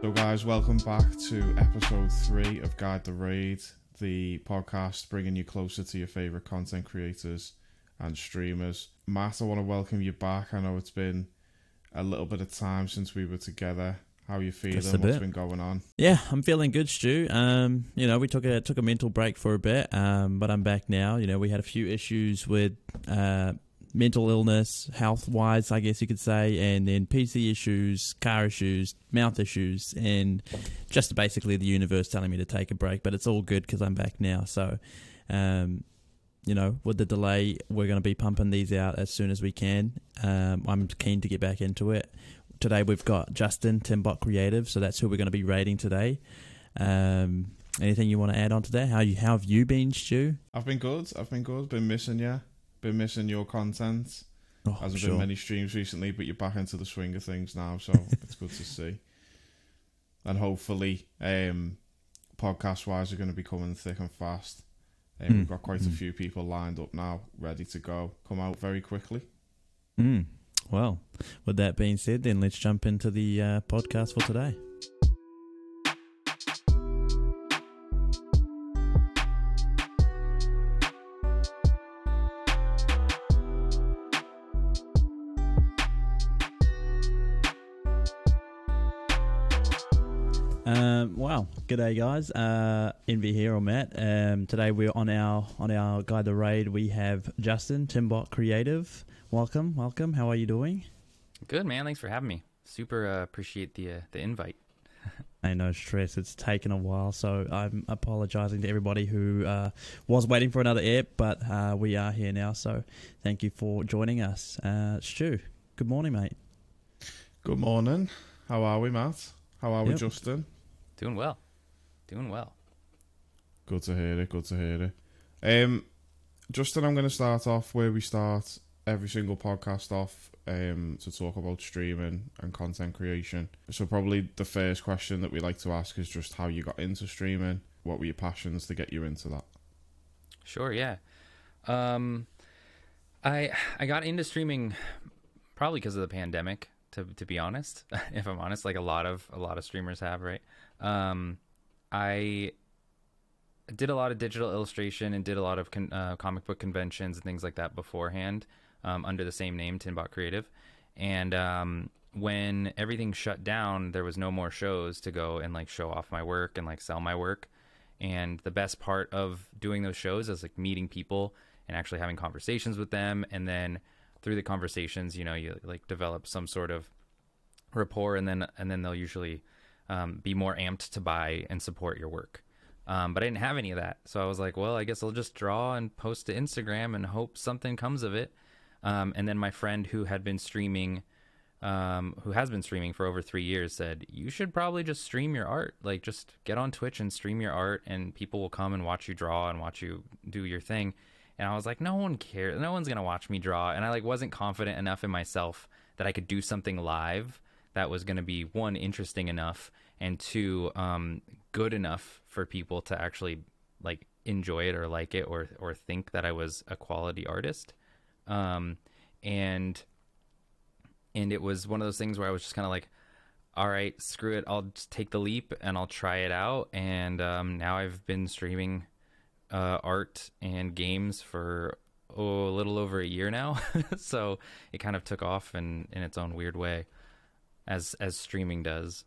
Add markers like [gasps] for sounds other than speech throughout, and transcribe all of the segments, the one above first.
So, guys, welcome back to episode three of Guide the Raid, the podcast bringing you closer to your favorite content creators and streamers. Matt, I want to welcome you back. I know it's been a little bit of time since we were together. How are you feeling? What's bit. been going on? Yeah, I'm feeling good, Stu. Um, you know, we took a took a mental break for a bit, um, but I'm back now. You know, we had a few issues with uh, mental illness, health wise, I guess you could say, and then PC issues, car issues, mouth issues, and just basically the universe telling me to take a break. But it's all good because I'm back now. So, um, you know, with the delay, we're going to be pumping these out as soon as we can. Um, I'm keen to get back into it. Today we've got Justin Tinbot Creative, so that's who we're going to be rating today. Um, anything you want to add on to that? How you how have you been, Stu? I've been good. I've been good. Been missing you. Been missing your content. Oh, Hasn't sure. been many streams recently, but you're back into the swing of things now, so [laughs] it's good to see. And hopefully, um, podcast wise, are going to be coming thick and fast. Um, Mm, We've got quite a mm. few people lined up now, ready to go. Come out very quickly. Mm. Well, with that being said, then let's jump into the uh, podcast for today. Um, wow, g'day guys. Uh, Envy here or Matt. Um, today we're on our on our guide the raid. We have Justin Tinbot Creative. Welcome, welcome. How are you doing? Good man, thanks for having me. Super uh, appreciate the uh, the invite. [laughs] Hey, no stress. It's taken a while, so I'm apologizing to everybody who uh, was waiting for another app, but uh, we are here now. So thank you for joining us, uh, Stu. Good morning, mate. Good morning. How are we, Matt? How are we, Justin? Doing well, doing well. Good to hear it. Good to hear it. Um, Justin, I'm going to start off where we start every single podcast off um, to talk about streaming and content creation. So, probably the first question that we like to ask is just how you got into streaming. What were your passions to get you into that? Sure, yeah. Um, I I got into streaming probably because of the pandemic. To to be honest, [laughs] if I'm honest, like a lot of a lot of streamers have, right? Um, I did a lot of digital illustration and did a lot of con- uh, comic book conventions and things like that beforehand um, under the same name, Tinbot Creative. And um, when everything shut down, there was no more shows to go and like show off my work and like sell my work. And the best part of doing those shows is like meeting people and actually having conversations with them. And then through the conversations, you know, you like develop some sort of rapport, and then and then they'll usually um, be more amped to buy and support your work. Um, but I didn't have any of that, so I was like, well, I guess I'll just draw and post to Instagram and hope something comes of it. Um, and then my friend who had been streaming, um, who has been streaming for over three years, said you should probably just stream your art. Like, just get on Twitch and stream your art, and people will come and watch you draw and watch you do your thing. And I was like, no one cares. No one's gonna watch me draw. And I like wasn't confident enough in myself that I could do something live that was gonna be one interesting enough and two um, good enough for people to actually like enjoy it or like it or or think that I was a quality artist. Um, and and it was one of those things where I was just kind of like, all right, screw it, I'll just take the leap and I'll try it out. And um, now I've been streaming uh, art and games for oh, a little over a year now. [laughs] so it kind of took off in, in its own weird way, as as streaming does.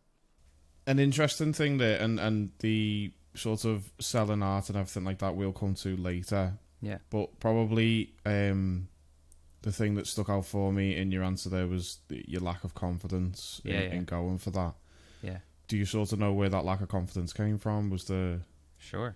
An interesting thing there, and, and the sort of selling art and everything like that we'll come to later. Yeah. But probably um, the thing that stuck out for me in your answer there was the, your lack of confidence Yeah, in, yeah. in going for that. Yeah. Do you sort of know where that lack of confidence came from? Was the Sure.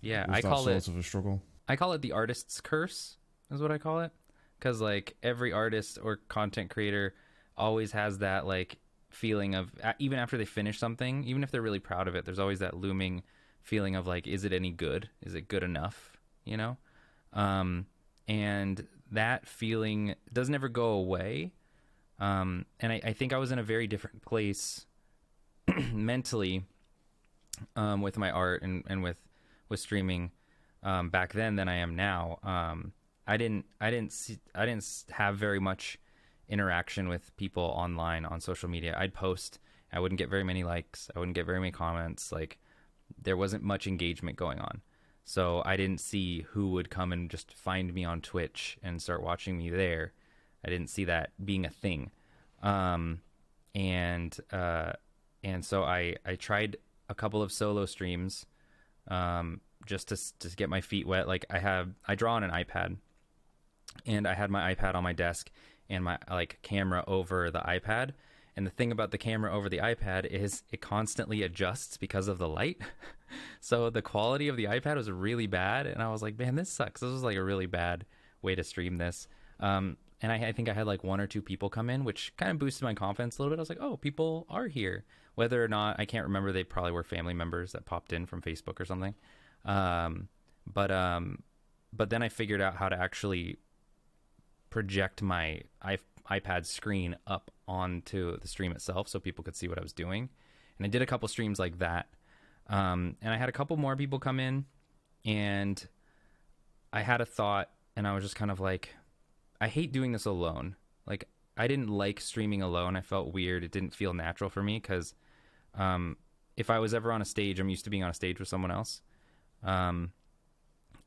Yeah, I call sort it of a struggle? I call it the artist's curse, is what I call it. Because, like, every artist or content creator always has that, like, feeling of, even after they finish something, even if they're really proud of it, there's always that looming feeling of, like, is it any good? Is it good enough? You know? Um, and that feeling doesn't ever go away. Um, and I, I think I was in a very different place [clears throat] mentally um, with my art and, and with, with streaming um, back then than I am now. Um, I didn't I didn't see, I didn't have very much interaction with people online on social media. I'd post, I wouldn't get very many likes, I wouldn't get very many comments. Like there wasn't much engagement going on. So I didn't see who would come and just find me on Twitch and start watching me there. I didn't see that being a thing. Um, and uh, and so I I tried a couple of solo streams um, just to to get my feet wet. Like I have I draw on an iPad, and I had my iPad on my desk and my like camera over the iPad. And the thing about the camera over the iPad is it constantly adjusts because of the light. [laughs] so the quality of the iPad was really bad, and I was like, man, this sucks. This was like a really bad way to stream this. Um, and I, I, think I had like one or two people come in, which kind of boosted my confidence a little bit. I was like, oh, people are here. Whether or not I can't remember, they probably were family members that popped in from Facebook or something. Um, but um, but then I figured out how to actually project my iPad screen up onto the stream itself so people could see what I was doing. And I did a couple streams like that. Um, and I had a couple more people come in, and I had a thought, and I was just kind of like, I hate doing this alone. Like, I didn't like streaming alone. I felt weird. It didn't feel natural for me because um, if I was ever on a stage, I'm used to being on a stage with someone else. Um,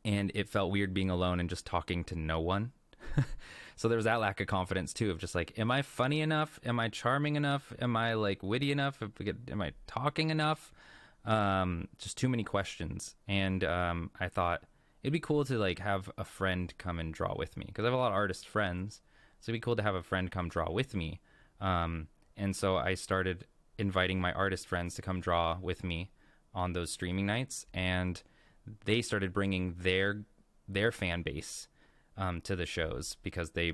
and it felt weird being alone and just talking to no one. [laughs] so there was that lack of confidence too of just like, am I funny enough? Am I charming enough? Am I like witty enough? Am I talking enough? Um, just too many questions. And um, I thought it'd be cool to like have a friend come and draw with me because I have a lot of artist friends. So it'd be cool to have a friend come draw with me. Um, and so I started inviting my artist friends to come draw with me on those streaming nights, and they started bringing their their fan base um, to the shows because they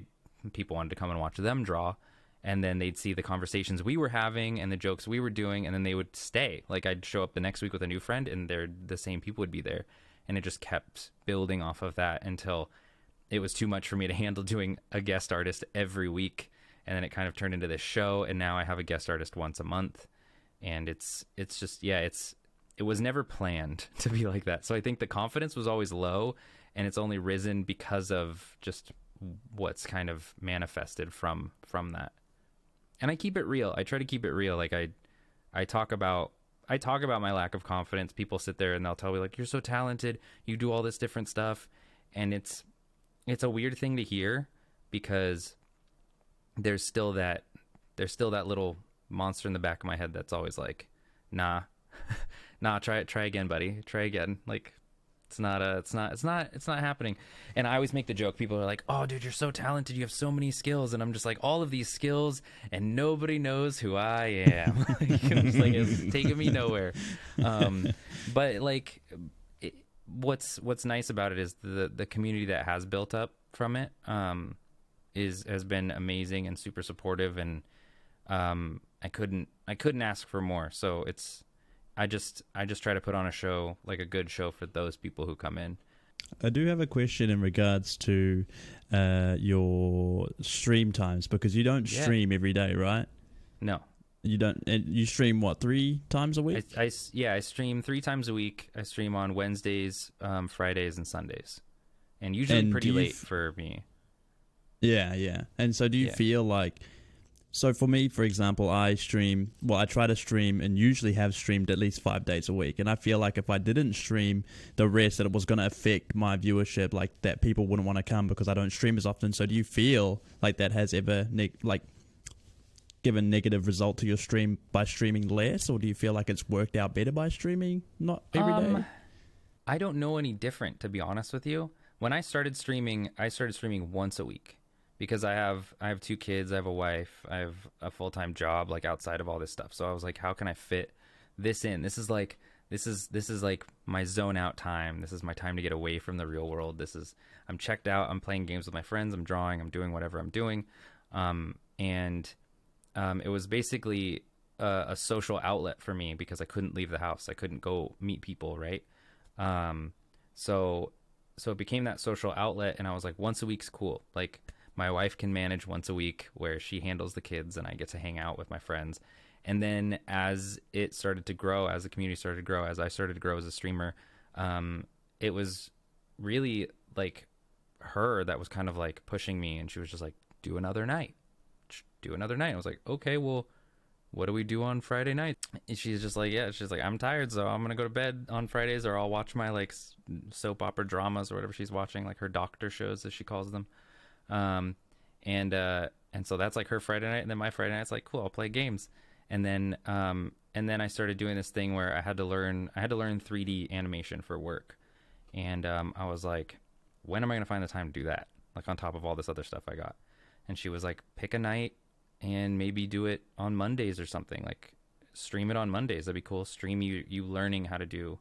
people wanted to come and watch them draw. And then they'd see the conversations we were having and the jokes we were doing and then they would stay. Like i'd show up the next week with a new friend and they're the same people would be there. And it just kept building off of that until it was too much for me to [laughs] handle doing a guest artist every week. And then it kind of turned into this show and now i have a guest artist once a month. And it's it's just yeah it's it was never planned [laughs] to be like that. So i think the confidence was always low and it's only risen because of just what's kind of manifested from from that. And i keep it real. I try to keep it real. Like i i talk about i talk about my lack of confidence. People sit there and they'll tell me like you're so talented. You do all this different stuff. And it's it's a weird thing to hear because there's still that there's still that little monster in the back of my head that's always like nah [laughs] nah try it try again buddy. Try again. Like it's not a, it's not, it's not, it's not happening. And I always make the joke. People are like, "Oh, dude, you're so talented. You have so many skills." And I'm just like, all of these skills, and nobody knows who I am. [laughs] it's like it's taking me nowhere. Um, but like, it, what's what's nice about it is the the community that has built up from it um, is has been amazing and super supportive, and um, I couldn't I couldn't ask for more. So it's I just I just try to put on a show like a good show for those people who come in. I do have a question in regards to uh, your stream times because you don't yeah. stream every day, right? No, you don't. You stream what three times a week? I, I yeah, I stream three times a week. I stream on Wednesdays, um, Fridays, and Sundays, and usually and pretty late f- for me. Yeah, yeah. And so, do you yeah. feel like? So for me, for example, I stream. Well, I try to stream and usually have streamed at least five days a week. And I feel like if I didn't stream the rest, that it was going to affect my viewership. Like that people wouldn't want to come because I don't stream as often. So do you feel like that has ever ne- like given negative result to your stream by streaming less, or do you feel like it's worked out better by streaming not every um, day? I don't know any different, to be honest with you. When I started streaming, I started streaming once a week because I have I have two kids, I have a wife, I have a full time job like outside of all this stuff. So I was like, how can I fit this in? This is like this is this is like my zone out time. This is my time to get away from the real world. This is I'm checked out. I'm playing games with my friends. I'm drawing. I'm doing whatever I'm doing, um, and um, it was basically a, a, social outlet for me because I couldn't leave the house. I couldn't go meet people. Right. Um, so so it became that social outlet, and I was like, once a week's cool. Like my wife can manage once a week where she handles the kids and I get to hang out with my friends. And then as it started to grow, as the community started to grow, as I started to grow as a streamer, um, it was really like her that was kind of like pushing me and she was just like, do another night, do another night. I was like, okay, well, what do we do on Friday night? And she's just like, yeah, she's like, I'm tired, so I'm gonna go to bed on Fridays, or I'll watch my like soap opera dramas or whatever she's watching, like her doctor shows as she calls them. Um, and uh, and so that's like her Friday night, and then my Friday night's like, cool, I'll play games, and then um, and then I started doing this thing where I had to learn, I had to learn 3D animation for work, and um, I was like, when am I gonna find the time to do that? Like on top of all this other stuff I got, and she was like, pick a night and maybe do it on Mondays or something. Like stream it on Mondays. That'd be cool. Stream you you learning how to do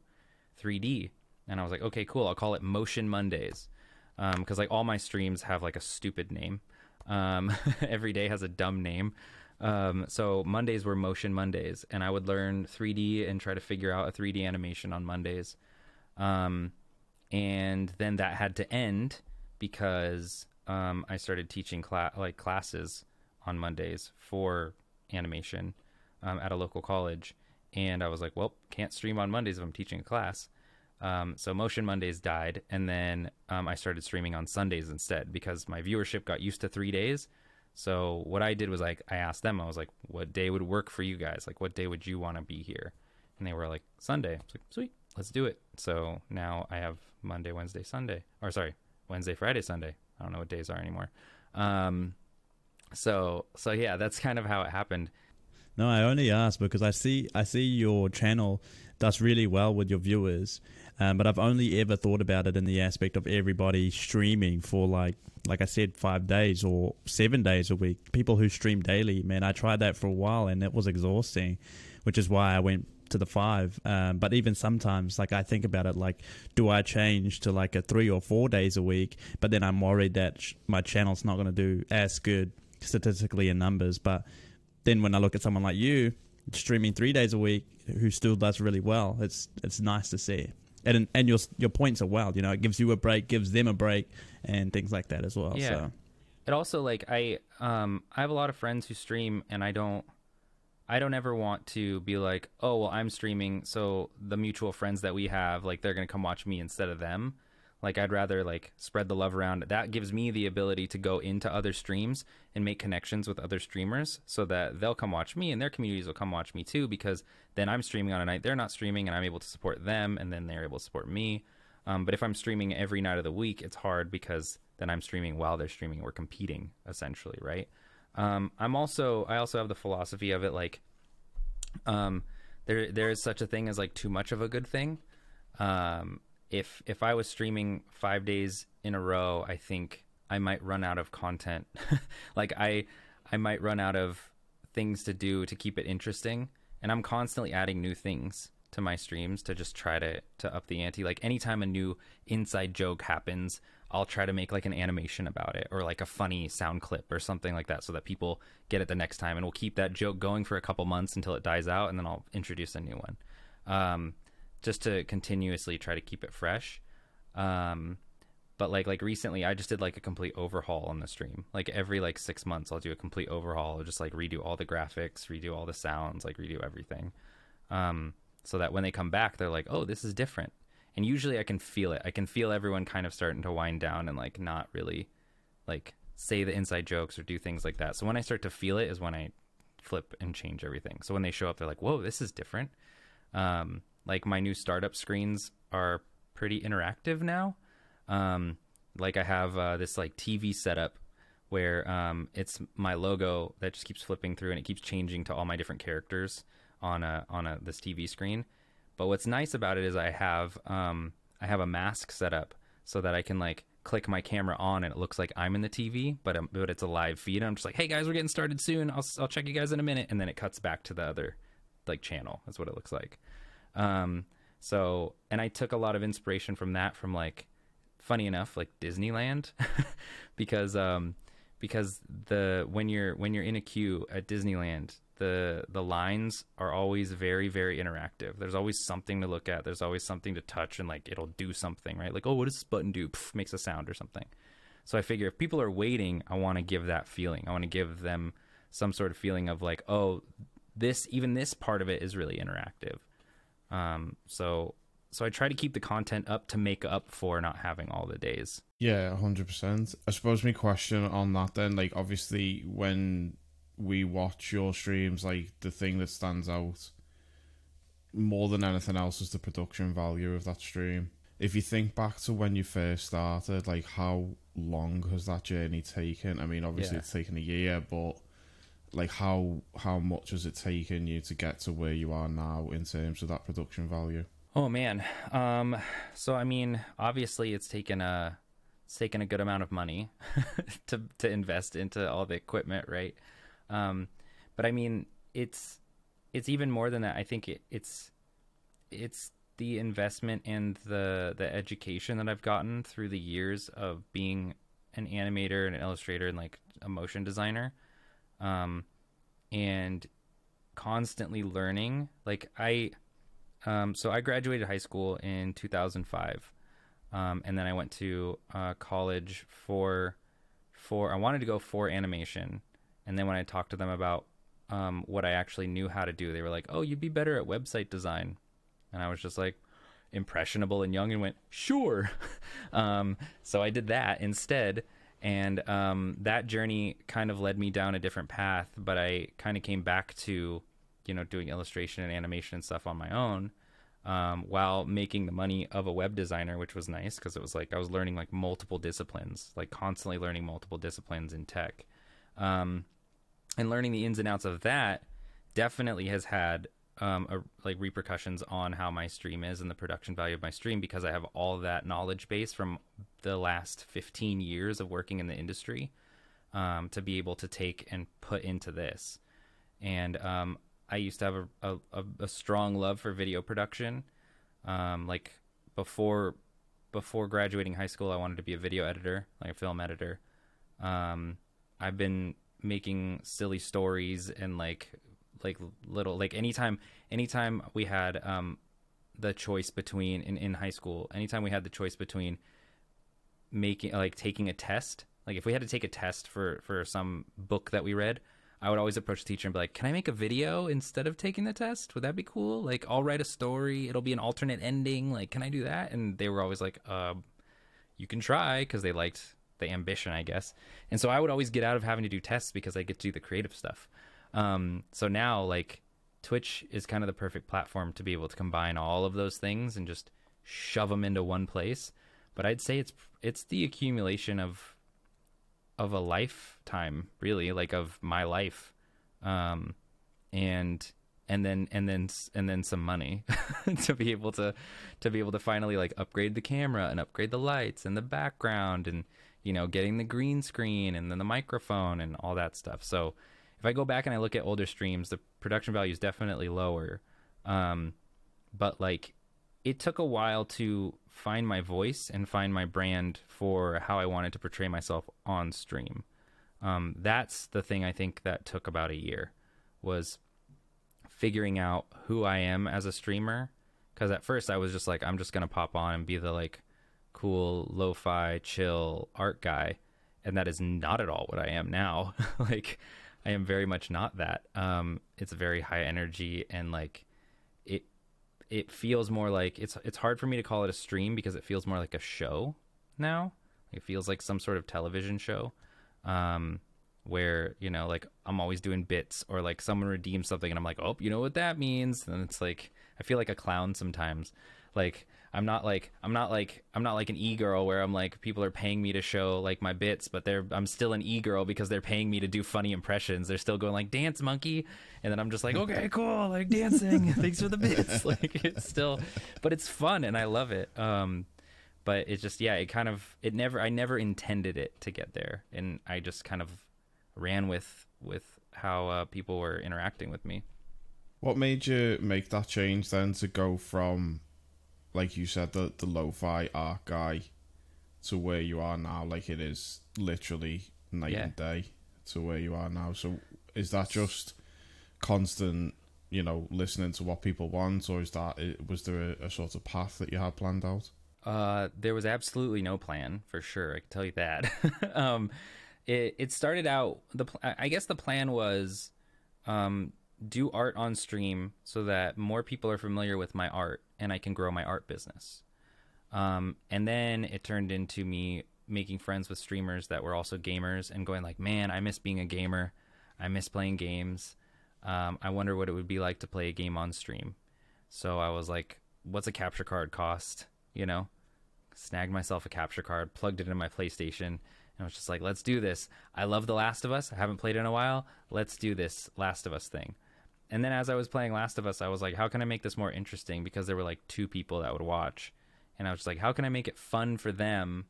3D. And I was like, okay, cool. I'll call it Motion Mondays, because um, like all my streams have like a stupid name. Um, [laughs] every day has a dumb name. Um, so Mondays were Motion Mondays, and I would learn 3D and try to figure out a 3D animation on Mondays. Um, and then that had to end because um, I started teaching cla- like classes on Mondays for animation um, at a local college, and I was like, well, can't stream on Mondays if I'm teaching a class. Um, so Motion Mondays died, and then um, I started streaming on Sundays instead because my viewership got used to three days. So what I did was like I asked them, I was like, what day would work for you guys? Like, what day would you want to be here? And they were like, Sunday. I was like, sweet, let's do it. So now I have Monday, Wednesday, Sunday, or sorry, Wednesday, Friday, Sunday. I don't know what days are anymore. Um, so so yeah, that's kind of how it happened. No, I only asked because I see I see your channel does really well with your viewers, um, but I've only ever thought about it in the aspect of everybody streaming for like like I said, five days or seven days a week. People who stream daily, man, I tried that for a while and it was exhausting, which is why I went to the five. Um, but even sometimes, like I think about it, like, do I change to like a three or four days a week? But then I'm worried that sh- my channel's not going to do as good statistically in numbers. But then when I look at someone like you streaming three days a week who still does really well, it's it's nice to see. And and your your points are well. You know, it gives you a break, gives them a break, and things like that as well. Yeah. So It also like I um I have a lot of friends who stream and I don't I don't ever want to be like, "Oh, well, I'm streaming, so the mutual friends that we have, like they're going to come watch me instead of them." Like I'd rather like spread the love around. That gives me the ability to go into other streams and make connections with other streamers so that they'll come watch me and their communities will come watch me too because then I'm streaming on a night they're not streaming and I'm able to support them and then they're able to support me. Um, but if I'm streaming every night of the week, it's hard because then I'm streaming while they're streaming. We're competing essentially, right? Um, I'm also I also have the philosophy of it like um, there there is such a thing as like too much of a good thing. Um, if if I was streaming five days in a row, I think I might run out of content. [laughs] like I I might run out of things to do to keep it interesting, and I'm constantly adding new things to my streams to just try to to up the ante. Like anytime a new inside joke happens, I'll try to make like an animation about it or like a funny sound clip or something like that so that people get it the next time and we'll keep that joke going for a couple months until it dies out and then I'll introduce a new one. Um, just to continuously try to keep it fresh. Um, but like like recently I just did like a complete overhaul on the stream. Like every like 6 months I'll do a complete overhaul, I'll just like redo all the graphics, redo all the sounds, like redo everything. Um, so that when they come back they're like, "Oh, this is different." And usually I can feel it. I can feel everyone kind of starting to wind down and like not really like say the inside jokes or do things like that. So when I start to feel it is when I flip and change everything. So when they show up they're like, "Whoa, this is different." Um, like my new startup screens are pretty interactive now. Um, like I have uh, this like TV setup where um, it's my logo that just keeps flipping through and it keeps changing to all my different characters on a on a this TV screen. But what's nice about it is I have um, I have a mask set up so that I can like click my camera on and it looks like I'm in the TV, but um, but it's a live feed. I'm just like, hey guys, we're getting started soon. I'll I'll check you guys in a minute, and then it cuts back to the other like channel. That's what it looks like. Um, so, and I took a lot of inspiration from that from like, funny enough, like Disneyland, [laughs] because um, because the when you're when you're in a queue at Disneyland, the the lines are always very very interactive. There's always something to look at. There's always something to touch, and like it'll do something, right? Like, oh, what does this button do? Pff, makes a sound or something. So I figure if people are waiting, I want to give that feeling. I want to give them some sort of feeling of like, oh, this even this part of it is really interactive. Um, so so I try to keep the content up to make up for not having all the days. Yeah, hundred percent. I suppose my question on that then, like obviously when we watch your streams, like the thing that stands out more than anything else is the production value of that stream. If you think back to when you first started, like how long has that journey taken? I mean, obviously Yeah. it's taken a year, but like how how much has it taken you to get to where you are now in terms of that production value? Oh man. Um so I mean, obviously it's taken a it's taken a good amount of money [laughs] to to invest into all the equipment, right? Um but I mean, it's it's even more than that. I think it, it's it's the investment and the the education that I've gotten through the years of being an animator and an illustrator and like a motion designer. Um and constantly learning. Like I um, so I graduated high school in 2005, um, and then I went to uh, college for for I wanted to go for animation, and then when I talked to them about um, what I actually knew how to do, they were like, "Oh, you'd be better at website design," and I was just like impressionable and young and went, "Sure." [laughs] um, so I did that instead. And um, that journey kind of led me down a different path, but I kind of came back to you know doing illustration and animation and stuff on my own um, while making the money of a web designer which was nice because it was like i was learning like multiple disciplines like constantly learning multiple disciplines in tech. Um, and learning the ins and outs of that definitely has had um, a, like repercussions on how my stream is and the production value of my stream because i have all that knowledge base from the last 15 years of working in the industry um, to be able to take and put into this and um, I used to have a, a, a, strong love for video production. Um, like before before graduating high school, I wanted to be a video editor, like a film editor. Um, I've been making silly stories and like like little like anytime anytime we had um, the choice between in, in high school, anytime we had the choice between making like taking a test, like if we had to take a test for for some book that we read, I would always approach the teacher and be like, "Can I make a video instead of taking the test? Would that be cool? Like, I'll write a story. It'll be an alternate ending. Like, can I do that?" And they were always like, "Uh, you can try," because they liked the ambition, I guess. And so I would always get out of having to do tests because I get to do the creative stuff. Um, so now, like, Twitch is kind of the perfect platform to be able to combine all of those things and just shove them into one place. But I'd say it's it's the accumulation of of a lifetime really like of my life um and and then and then and then some money [laughs] to be able to to be able to finally like upgrade the camera and upgrade the lights and the background and you know getting the green screen and then the microphone and all that stuff so if i go back and i look at older streams the production value is definitely lower um but like it took a while to find my voice and find my brand for how I wanted to portray myself on stream. Um, that's the thing I think that took about a year was figuring out who I am as a streamer. Because at first I was just like, I'm just gonna pop on and be the like cool lo-fi chill art guy, and that is not at all what I am now. [laughs] like, I am very much not that. Um, it's very high energy and like it it feels more like it's it's hard for me to call it a stream because it feels more like a show now. It feels like some sort of television show, um, where you know, like I'm always doing bits or like someone redeems something and I'm like, oh, you know what that means, and it's like I feel like a clown sometimes. Like I'm not like I'm not like I'm not like an e girl where I'm like people are paying me to show like my bits, but they're I'm still an e girl because they're paying me to do funny impressions. They're still going like dance monkey, and then I'm just like okay cool like dancing. [laughs] Thanks for the bits. [laughs] Like it's still, but it's fun and I love it. Um, but it just yeah it kind of it never I never intended it to get there, and I just kind of ran with with how uh, people were interacting with me. What made you make that change then to go from, like you said, the the lo-fi art guy, to where you are now? Like it is literally night Yeah. and day to where you are now. So is that just constant, you know, listening to what people want, or is that was there a, a sort of path that you had planned out? Uh, there was absolutely no plan for sure. I can tell you that. [laughs] um, it it started out the pl- I guess the plan was um do art on stream so that more people are familiar with my art and I can grow my art business. Um, and then it turned into me making friends with streamers that were also gamers and going like, man, I miss being a gamer. I miss playing games. Um, I wonder what it would be like to play a game on stream. So I was like, what's a capture card cost? You know, snagged myself a capture card, plugged it into my PlayStation, and I was just like, let's do this. I love The Last of Us. I haven't played in a while. Let's do this Last of Us thing. And then as I was playing Last of Us, I was like, how can I make this more interesting? Because there were like two people that would watch. And I was just like, how can I make it fun for them?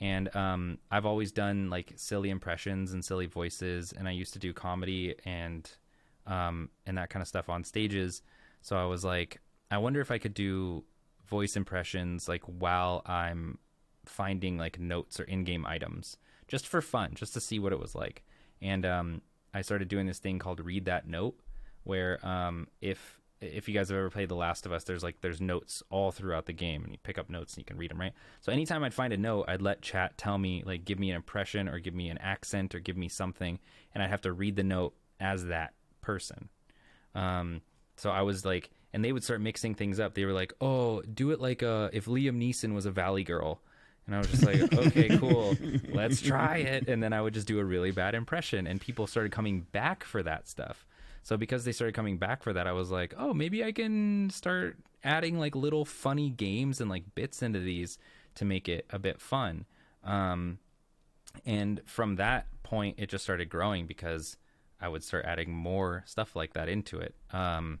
And um, I've always done like silly impressions and silly voices, and I used to do comedy and um, and that kind of stuff on stages. So I was like, I wonder if I could do voice impressions like while I'm finding like notes or in-game items just for fun, just to see what it was like. And um, I started doing this thing called read that note, where um, if if you guys have ever played The Last of Us, there's like there's notes all throughout the game, and you pick up notes and you can read them, right? So anytime I'd find a note, I'd let chat tell me like give me an impression or give me an accent or give me something, and I'd have to read the note as that person. Um, so I was like, and they would start mixing things up. They were like, "Oh, do it like uh, if Liam Neeson was a Valley Girl," and I was just like, [laughs] "Okay, cool, let's try it." And then I would just do a really bad impression, and people started coming back for that stuff. So because they started coming back for that, I was like, "Oh, maybe I can start adding like little funny games and like bits into these to make it a bit fun." Um, and from that point, it just started growing because I would start adding more stuff like that into it. Um,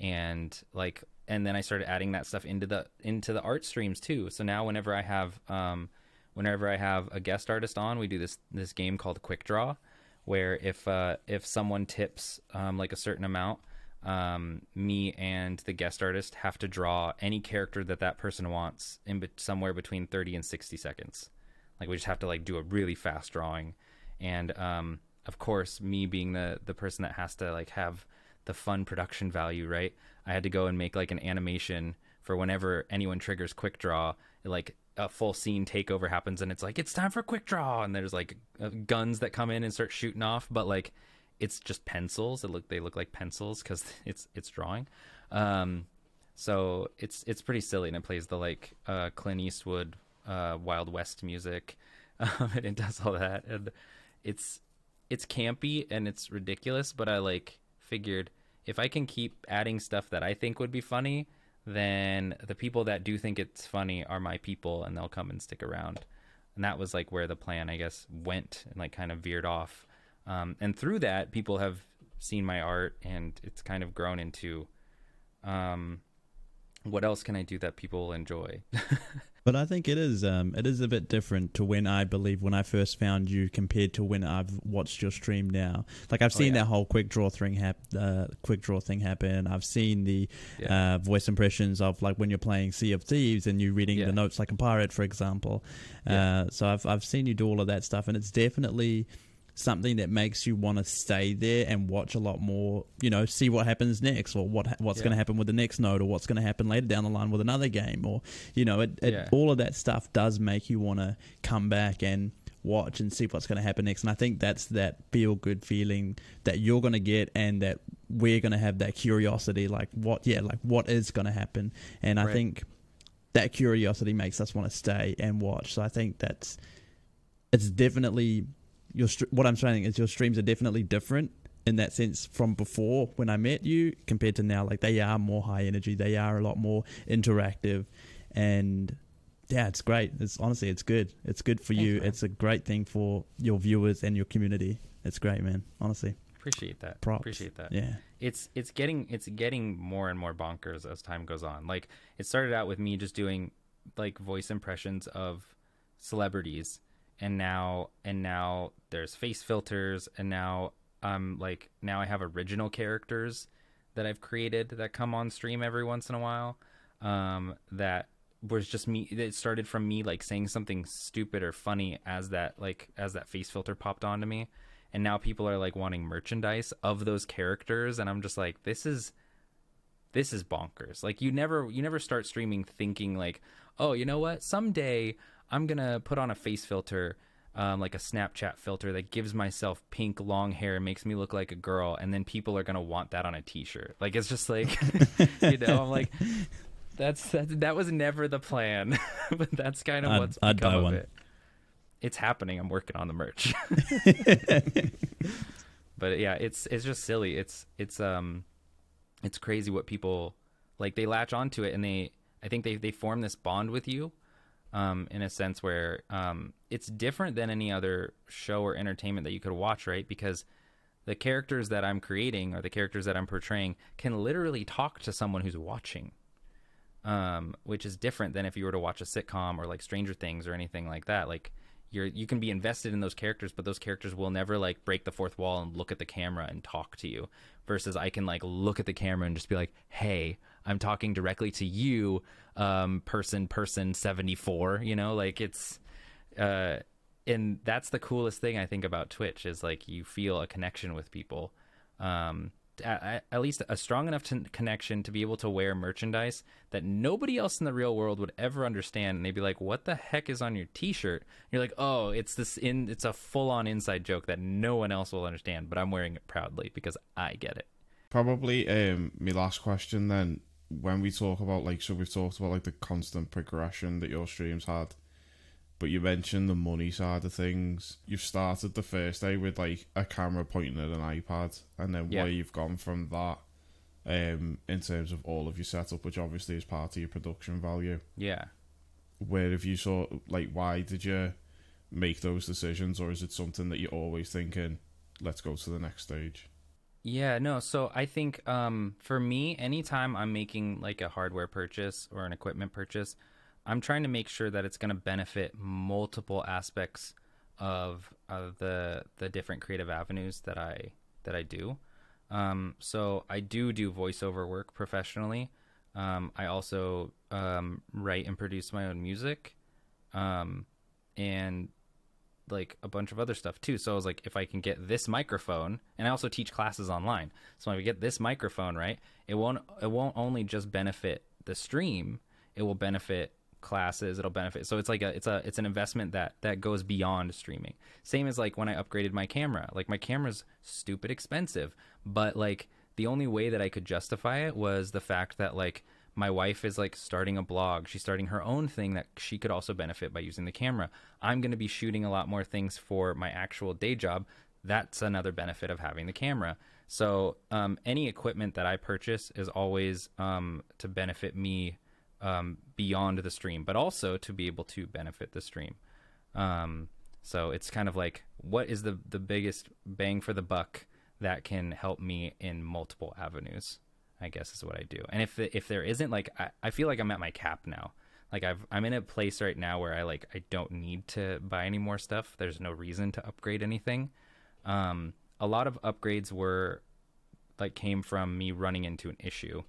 and like, and then I started adding that stuff into the into the art streams too. So now whenever I have um, whenever I have a guest artist on, we do this this game called Quick Draw, where if uh, if someone tips um, like a certain amount, um, me and the guest artist have to draw any character that that person wants in be- somewhere between 30 and 60 seconds. Like we just have to like do a really fast drawing, and um, of course, me being the the person that has to like have the fun production value, right? I had to go and make like an animation for whenever anyone triggers quick draw, like a full scene takeover happens and it's like it's time for quick draw and there's like uh, guns that come in and start shooting off, but like it's just pencils. It look they look like pencils cuz [laughs] it's it's drawing. Um so it's it's pretty silly and it plays the like uh Clint Eastwood uh Wild West music. [laughs] Um, and it does all that and it's it's campy and it's ridiculous, but I like figured if I can keep adding stuff that I think would be funny, then the people that do think it's funny are my people and they'll come and stick around. And that was like where the plan, I guess, went and like kind of veered off. Um, and through that, people have seen my art and it's kind of grown into um, what else can I do that people will enjoy? [laughs] But I think it is um, it is a bit different to when I believe when I first found you compared to when I've watched your stream now. Like I've Oh, seen yeah. that whole quick draw thing hap- uh, quick draw thing happen. I've seen the Yeah. uh, voice impressions of like when you're playing Sea of Thieves and you reading Yeah. the notes like a pirate, for example. Uh, so I've I've seen you do all of that stuff, and it's definitely something that makes you want to stay there and watch a lot more. You know, see what happens next, or what what's Yeah. going to happen with the next node, or what's going to happen later down the line with another game, or you know, it, it Yeah. all of that stuff does make you want to come back and watch and see what's going to happen next. And I think that's that feel good feeling that you're going to get, and that we're going to have that curiosity, like what, yeah, like what is going to happen. And I think that curiosity makes us want to stay and watch. So I think that's it's definitely your what I'm saying is your streams are definitely different in that sense from before when I met you compared to now. Like they are more high energy, they are a lot more interactive, and yeah, it's great. It's honestly, it's good. It's good for Thanks, you. man. It's a great thing for your viewers and your community. It's great, man. Honestly, Appreciate that. props. Appreciate that. Yeah, it's it's getting it's getting more and more bonkers as time goes on. Like it started out with me just doing like voice impressions of celebrities and now and now there's face filters and now um like now I have original characters that I've created that come on stream every once in a while. Um that was just me it started from me like saying something stupid or funny as that like as that face filter popped onto me and now people are like wanting merchandise of those characters and i'm just like this is this is bonkers like you never you never start streaming thinking like oh you know what someday i'm gonna put on a face filter um, like a Snapchat filter that gives myself pink long hair and makes me look like a girl, and then people are gonna want that on a T-shirt. Like it's just like, [laughs] you know, I'm like, [laughs] that's that. That was never the plan, [laughs] but that's kind of I'd- what's I'd become buy of one. it. It's happening. I'm working on the merch. but yeah, it's it's just silly. It's it's um, it's crazy what people like. They latch onto it and they, I think they they form this bond with you um, in a sense where um, it's different than any other show or entertainment that you could watch, right? Because the characters that I'm creating or the characters that I'm portraying can literally talk to someone who's watching, um, which is different than if you were to watch a sitcom or like Stranger Things or anything like that. Like you're you can be invested in those characters, but those characters will never like break the fourth wall and look at the camera and talk to you. Versus I can like look at the camera and just be like, "Hey, I'm talking directly to you, um, person, person seventy four. You know, like it's, uh, and that's the coolest thing I think about Twitch is like you feel a connection with people. Um, at, at least a strong enough to connection to be able to wear merchandise that nobody else in the real world would ever understand and they'd be like what the heck is on your t-shirt you're like oh it's this in it's a full-on inside joke that no one else will understand but i'm wearing it proudly because i get it Probably um my last question then when we talk about like so we've talked about like the constant progression that your streams had. But you mentioned the money side of things. You've started the first day with like a camera pointing at an iPad and then Yeah. where you've gone from that um in terms of all of your setup, which obviously is part of your production value. yeah Where have you sort like why did you make those decisions or is it something that you're always thinking, let's go to the next stage? Yeah, no. So I think um, for me, anytime I'm making like a hardware purchase or an equipment purchase, I'm trying to make sure that it's going to benefit multiple aspects of of the the different creative avenues that I that I do. Um, so I do do voiceover work professionally. Um, I also um, write and produce my own music, um, and like a bunch of other stuff too. So I was like, if I can get this microphone, and I also teach classes online. So if I get this microphone right, it won't it won't only just benefit the stream, it will benefit classes. It'll benefit. So it's like a it's a it's an investment that that goes beyond streaming. Same as like when I upgraded my camera. Like my camera's stupid expensive, but like the only way that I could justify it was the fact that like my wife is like starting a blog. She's starting her own thing that she could also benefit by using the camera. I'm going to be shooting a lot more things for my actual day job. That's another benefit of having the camera. So, um, any equipment that I purchase is always um, to benefit me um, beyond the stream, but also to be able to benefit the stream. Um, so it's kind of like what is the the biggest bang for the buck that can help me in multiple avenues. I guess is what I do. And if if there isn't like I, I feel like I'm at my cap now. Like I've I'm in a place right now where I like I don't need to buy any more stuff. There's no reason to upgrade anything. Um, a lot of upgrades were like came from me running into an issue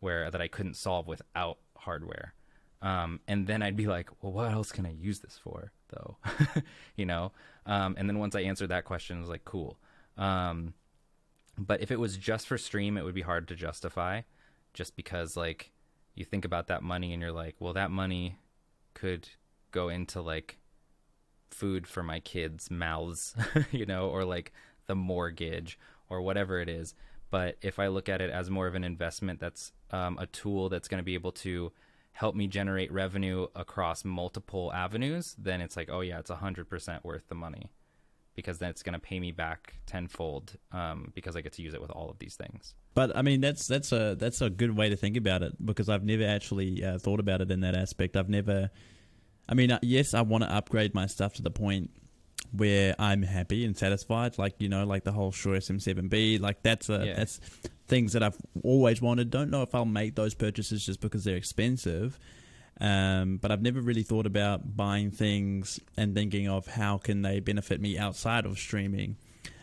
where that I couldn't solve without hardware. Um, and then I'd be like, well, what else can I use this for, though? [laughs] you know. Um, and then once I answered that question, I was like, cool. Um, but if it was just for stream, it would be hard to justify, just because like you think about that money and you're like, well, that money could go into like food for my kids' mouths, [laughs] you know, or like the mortgage or whatever it is. But if I look at it as more of an investment, that's um, a tool that's going to be able to help me generate revenue across multiple avenues, then it's like, oh yeah, it's hundred percent worth the money because then it's going to pay me back tenfold um, because I get to use it with all of these things. But I mean, that's that's a that's a good way to think about it because I've never actually uh, thought about it in that aspect. I've never. I mean, uh, yes, I want to upgrade my stuff to the point where I'm happy and satisfied. Like you know, like the whole Shure SM7B. Like that's a Yeah. that's things that I've always wanted. Don't know if I'll make those purchases just because they're expensive. Um, but I've never really thought about buying things and thinking of how can they benefit me outside of streaming.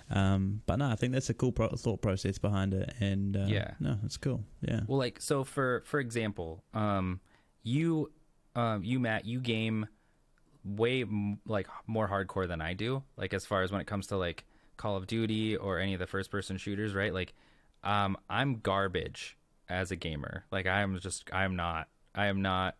Um, but no, I think that's a cool pro- thought process behind it, and uh, Yeah. no, it's cool. Yeah, Well, like so for for example, um, you, um, you Matt, you game way m- like more hardcore than I do. Like as far as when it comes to like Call of Duty or any of the first person shooters, right? Like, um, I'm garbage as a gamer. Like I'm just I'm not I am not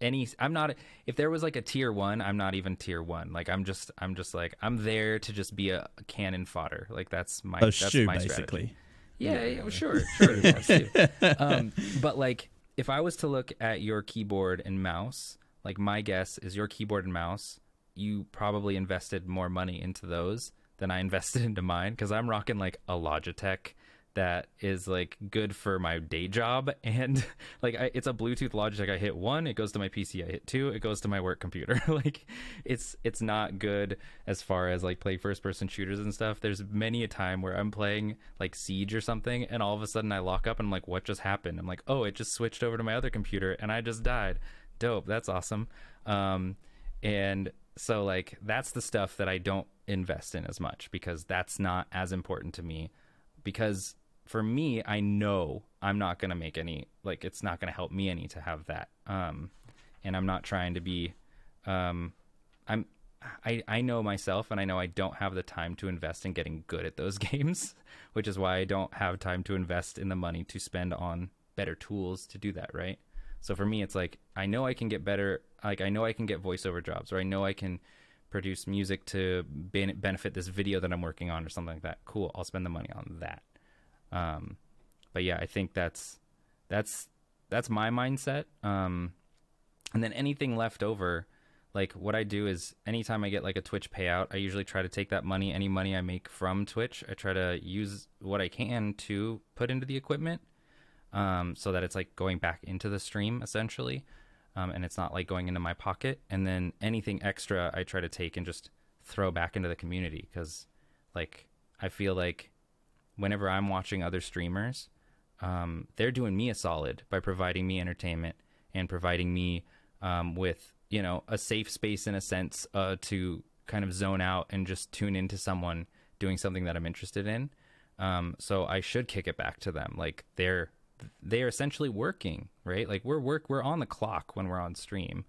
any I'm not if there was like a tier 1, I'm not even tier 1. Like I'm just I'm just like I'm there to just be a, a cannon fodder. Like that's my A that's shoe, my basically. strategy. Yeah, yeah, well, sure, sure. it was, too. [laughs] um, but like, if I was to look at your keyboard and mouse, like my guess is your keyboard and mouse, you probably invested more money into those than I [laughs] invested into mine because I'm rocking like a Logitech that is like good for my day job [laughs] and like I, it's a bluetooth logic i hit one it goes to my pc i hit two it goes to my work computer. [laughs] Like it's it's not good as far as like play first person shooters and stuff. There's many a time where i'm playing like siege or something and all of a sudden i lock up and i'm like what just happened? I'm like oh it just switched over to my other computer and i just died. Dope that's awesome. Um and so like that's the stuff that i don't invest in as much because that's not as important to me because for me i know i'm not going to make any like it's not going to help me any to have that um and i'm not trying to be um i'm I, I know myself and I know I don't have the time to invest in getting good at those [laughs] games, which is why I don't have time to invest in the money to spend on better tools to do that, right? So for me, it's like I know I can get better. Like I know I can get voiceover jobs, or I know I can produce music to ben- benefit this video that I'm working on, or something like that. Cool, I'll spend the money on that. Um, but yeah, I think that's that's that's my mindset. Um, and then anything left over, like what I do is anytime I get like a Twitch payout, I usually try to take that money, any money I make from Twitch, I try to use what I can to put into the equipment um, so that it's like going back into the stream essentially, um, and it's not like going into my pocket. And then anything extra, I try to take and just throw back into the community because, like, I feel like whenever I'm watching other streamers, um, they're doing me a solid by providing me entertainment and providing me um, with you know a safe space in a sense uh, to kind of zone out and just tune into someone doing something that I'm interested in. Um, so I should kick it back to them. Like they're they're essentially working, right? Like we're work we're on the clock when we're on stream.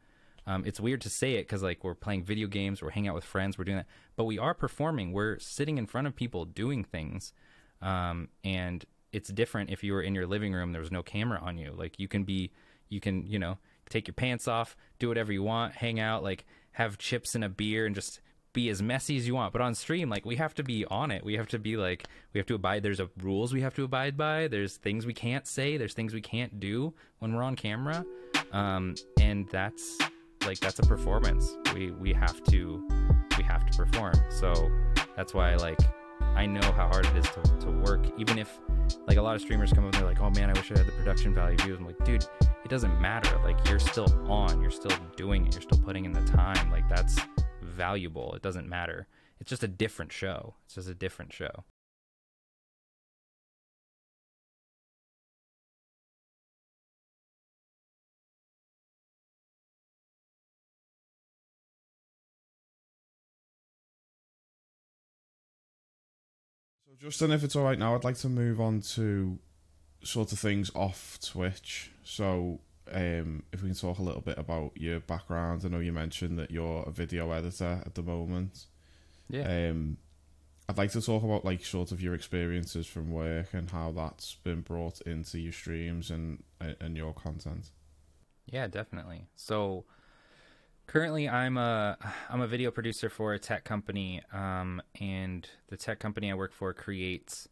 Um, it's weird to say it because like we're playing video games, we're hanging out with friends, we're doing that, but we are performing. We're sitting in front of people doing things, um, and it's different if you were in your living room. There was no camera on you. Like you can be, you can you know take your pants off, do whatever you want, hang out, like have chips and a beer, and just be as messy as you want. But on stream, like we have to be on it. We have to be like we have to abide. There's a rules we have to abide by. There's things we can't say. There's things we can't do when we're on camera, um, and that's like that's a performance. We we have to we have to perform. So that's why like I know how hard it is to, to work. Even if like a lot of streamers come up and they're like, oh man, I wish I had the production value views. I'm like, dude, it doesn't matter. Like you're still on. You're still doing it. You're still putting in the time. Like that's valuable. It doesn't matter. It's just a different show. It's just a different show. Justin, if it's all right now, I'd like to move on to sort of things off Twitch. So, um, if we can talk a little bit about your background. I know you mentioned that you're a video editor at the moment. Yeah. Um, I'd like to talk about like sort of your experiences from work and how that's been brought into your streams and and your content. Yeah, definitely. So currently I'm a I'm a video producer for a tech company um, and the tech company I work for creates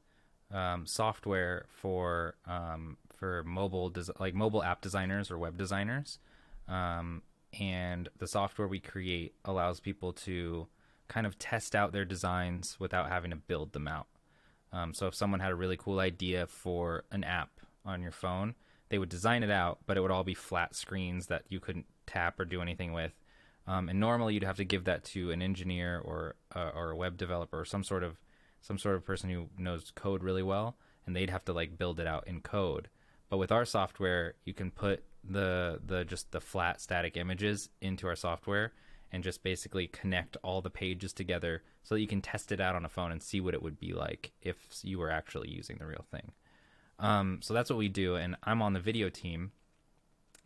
um, software for um, for mobile des- like mobile app designers or web designers. Um, and the software we create allows people to kind of test out their designs without having to build them out. Um, so if someone had a really cool idea for an app on your phone they would design it out but it would all be flat screens that you couldn't tap or do anything with um, and normally you'd have to give that to an engineer or uh, or a web developer or some sort of some sort of person who knows code really well and they'd have to like build it out in code. But with our software you can put the the just the flat static images into our software and just basically connect all the pages together so that you can test it out on a phone and see what it would be like if you were actually using the real thing. Um, so that's what we do and i'm on the video team.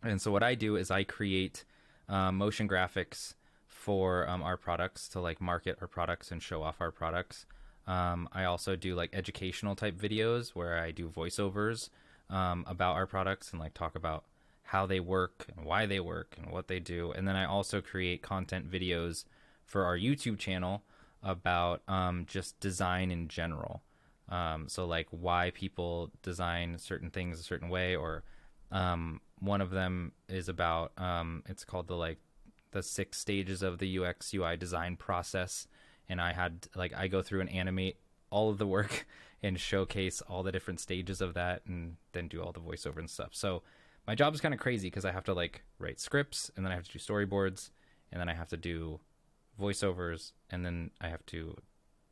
And so what i do is i create uh, motion graphics for um, our products to like market our products and show off our products um, I also do like educational type videos where I do voiceovers um, about our products and like talk about how they work and why they work and what they do. And then I also create content videos for our YouTube channel about um, just design in general. Um, so like why people design certain things a certain way, or um, one of them is about um, it's called the like the six stages of the UX UI design process, and I had like I go through and animate all of the work [laughs] and showcase all the different stages of that, and then do all the voiceover and stuff. So my job is kind of crazy because I have to like write scripts, and then I have to do storyboards, and then I have to do voiceovers, and then I have to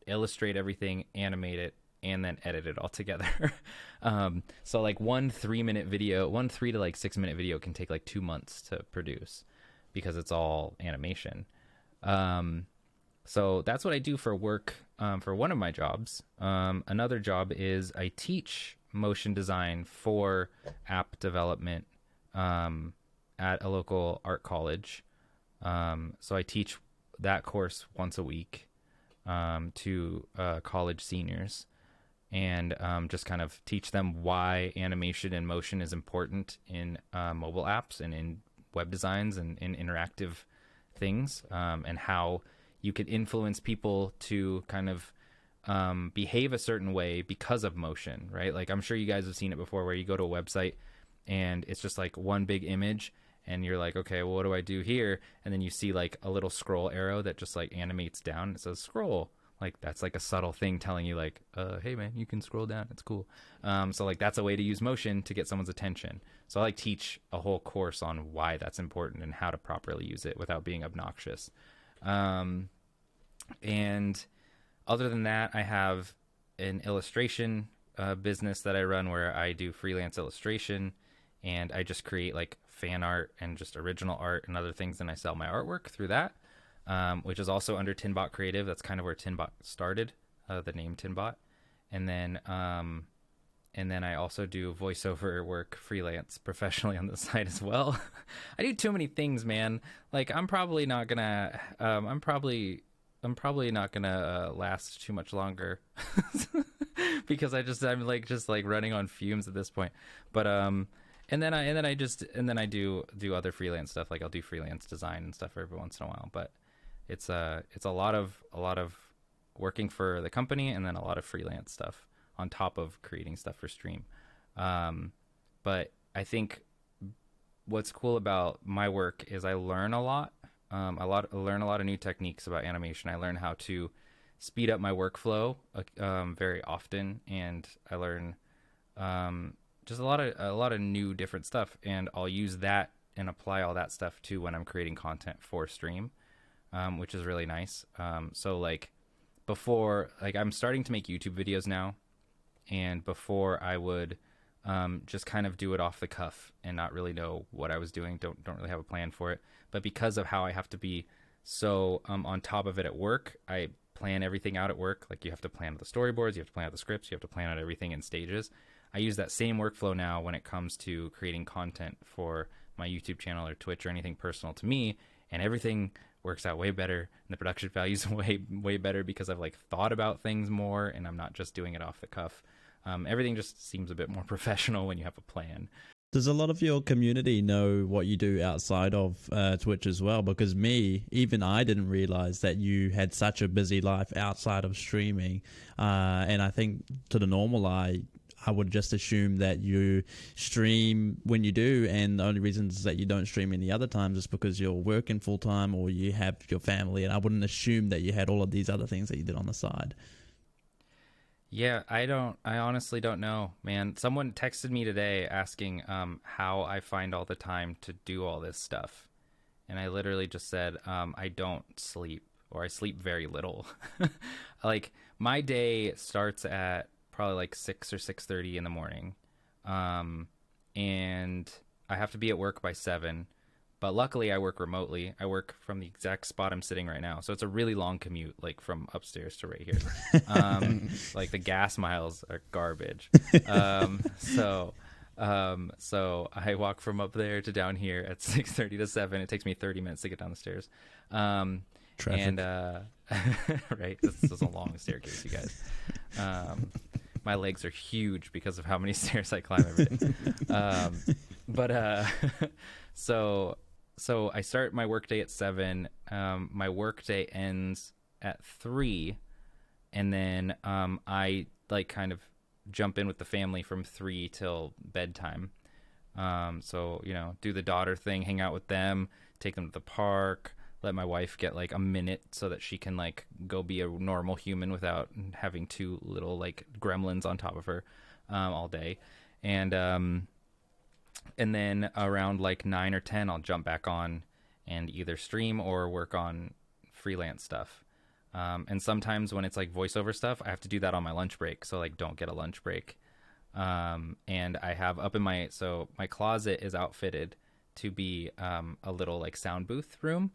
illustrate everything, animate it, and then edit it all together. [laughs] um, so like one three minute video, one three to like six minute video can take like two months to produce because it's all animation. Um, so that's what I do for work um, for one of my jobs. Um, another job is I teach motion design for app development um, at a local art college. Um, so I teach that course once a week to uh, college seniors and um, just kind of teach them why animation and motion is important in uh, mobile apps and in web designs and in interactive things, um, and how you can influence people to kind of um, behave a certain way because of motion, right? Like I'm sure you guys have seen it before, where you go to a website and it's just like one big image. And you're like, okay, well, what do I do here? And then you see like a little scroll arrow that just like animates down. It says scroll like that's like a subtle thing telling you like uh, hey man you can scroll down. It's cool. Um, so like that's a way to use motion to get someone's attention. So i like teach a whole course on why that's important and how to properly use it without being obnoxious. Um, and other than that i have an illustration uh, business that i run where i do freelance illustration and i just create like fan art and just original art and other things and i sell my artwork through that um, which is also under Tinbot Creative. That's kind of where Tinbot started, uh, the name Tinbot, and then um, and then I also do voiceover work freelance [laughs] professionally on the side as well. [laughs] I do too many things, man. Like I'm probably not gonna. Um, I'm probably I'm probably not gonna uh, last too much longer [laughs] because I just I'm like just like running on fumes at this point. But um, and then I and then I just and then I do do other freelance stuff. Like I'll do freelance design and stuff every once in a while. But it's a it's a lot of a lot of working for the company and then a lot of freelance stuff on top of creating stuff for stream. Um, but i think what's cool about my work is i learn a lot um, a lot I learn a lot of new techniques about animation. I learn how to speed up my workflow uh, um, very often and i learn um, just a lot of a lot of new different stuff and i'll use that and apply all that stuff to when i'm creating content for stream um, which is really nice. Um, so like before, like I'm starting to make YouTube videos now, and before I would um, just kind of do it off the cuff and not really know what I was doing. Don't don't really have a plan for it. But because of how I have to be so um, on top of it at work, I plan everything out at work. Like you have to plan out the storyboards, you have to plan out the scripts, you have to plan out everything in stages. I use that same workflow now when it comes to creating content for my YouTube channel or Twitch or anything personal to me, and everything works out way better and the production [laughs] values way way better because I've like thought about things more and I'm not just doing it off the cuff. Um, everything just seems a bit more [laughs] professional when you have a plan. Does a lot of your community know what you do outside of uh, Twitch as well? Because me, even I didn't realize that you had such a busy life outside of streaming. Uh, and I think to the normal eye, I would just assume that you stream when you do, and the only reasons that you don't stream any other times is because you're working full time or you have your family. And I wouldn't assume that you had all of these other things that you did on the side. Yeah, I don't. I honestly don't know, man. Someone texted me today asking um, how I find all the time to do all this stuff, and I literally just said um, I don't sleep or I sleep very little. [laughs] like my day starts at probably like six or six thirty in the morning, um, and I have to be at work by seven. But luckily, I work remotely. I work from the exact spot I'm sitting right now, so it's a really long commute, like from upstairs to right here. Um, [laughs] like the gas miles are garbage. [laughs] Um, so, um, so I walk from up there to down here at six thirty to seven. It takes me thirty minutes to get down the stairs. Um, Traffic. and uh, [laughs] right, this, this is a long staircase, you guys. Um, my legs are huge because of how many [laughs] stairs I climb every day. [laughs] Um, but uh, [laughs] so so I start my workday at seven. Um, my workday ends at three, and then um, I like kind of jump in with the family from three till bedtime. Um, so you know, do the daughter thing, hang out with them, take them to the park, let my wife get like a minute so that she can like go be a normal human without having two little like gremlins on top of her um, all day, and um, and then around like nine or ten, I'll jump back on and either stream or work on freelance stuff. Um, and sometimes when it's like voiceover stuff, I have to do that on my lunch break. So like, don't get a lunch break. Um, and I have up in my so my closet is outfitted to be um, a little like sound booth room.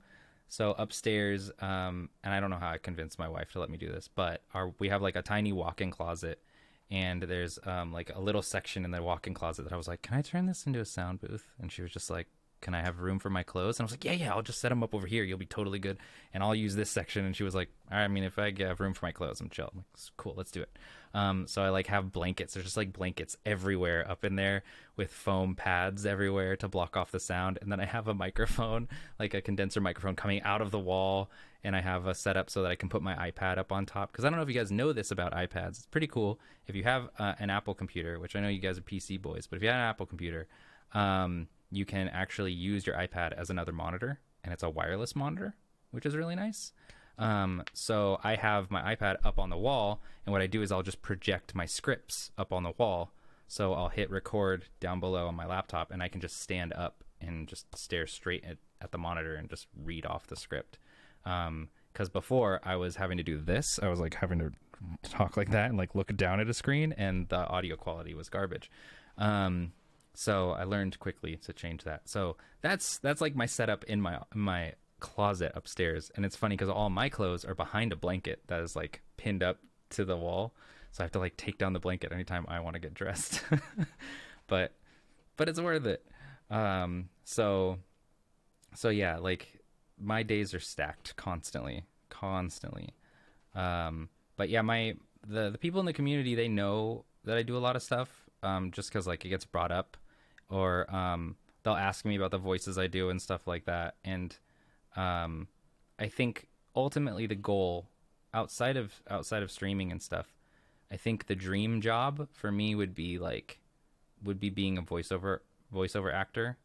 So upstairs, um, and I don't know how I convinced my wife to let me do this, but our we have like a tiny walk-in closet, and there's um, like a little section in the walk-in closet that I was like, "Can I turn this into a sound booth?" And she was just like, "Can I have room for my clothes?" And I was like, "Yeah, yeah, I'll just set them up over here. You'll be totally good, and I'll use this section." And she was like, "I mean, if I have room for my clothes, I'm chill." I'm like, "Cool, let's do it." Um, so I like have blankets. There's just like blankets everywhere up in there with foam pads everywhere to block off the sound. And then I have a microphone, [laughs] like a condenser microphone coming out of the wall. And I have a setup so that I can put my iPad up on top. Because I don't know if you guys know this about iPads. It's pretty cool. If you have uh, an Apple computer, which I know you guys are PC boys, but if you have an Apple computer, um, you can actually use your iPad as another monitor. And it's a wireless monitor, which is really nice. Um, so I have my iPad up on the wall, and what I do is I'll just project my scripts up on the wall. So I'll hit record down below on my laptop, and I can just stand up and just stare straight at, at the monitor and just read off the script. Because um, before I was having to do this, I was like having to talk like that and like look down at a screen, and the audio quality was garbage. Um, so I learned quickly to change that. So that's that's like my setup in my my closet upstairs. And it's funny because all my clothes are behind a blanket that is like pinned up to the wall. So i have to like take down the blanket anytime i want to get dressed. [laughs] But but it's worth it. Um so so yeah like my days are stacked constantly constantly. Um but yeah my the the people in the community they know that i do a lot of stuff um just because like it gets brought up or um they'll ask me about the voices i do and stuff like that and um, I think ultimately the goal outside of outside of streaming and stuff, I think the dream job for me would be like would be being a voiceover voiceover actor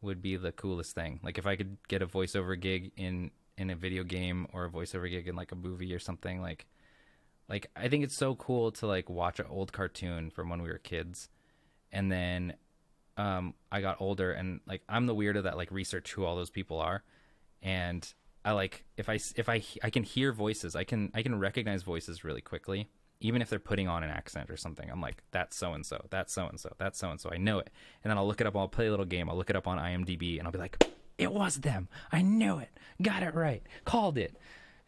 would be the coolest thing. Like if I could get a voiceover gig in in a video game or a voiceover gig in like a movie or something like like I think it's so cool to like watch an old cartoon from when we were kids and then um I got older and like I'm the weirdo that like research who all those people are and I like if I if I I can hear voices, I can I can recognize voices really quickly, even if they're putting on an accent or something. I'm like, that's so and so, that's so and so, that's so and so. I know it, and then I'll look it up. I'll play a little game. I'll look it up on IMDb, and I'll be like, it was them. I knew it. Got it right. Called it.